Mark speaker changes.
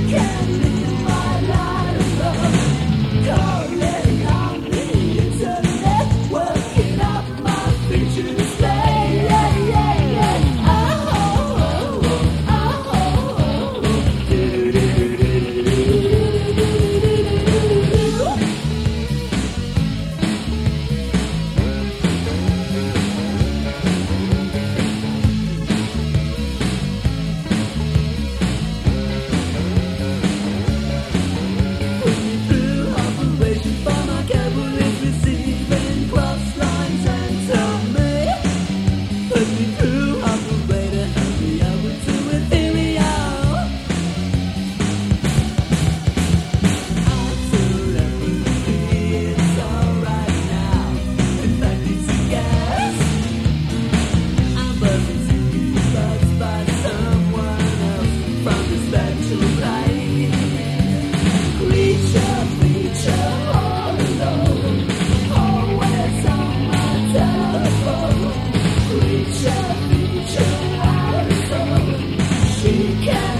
Speaker 1: can Please hang up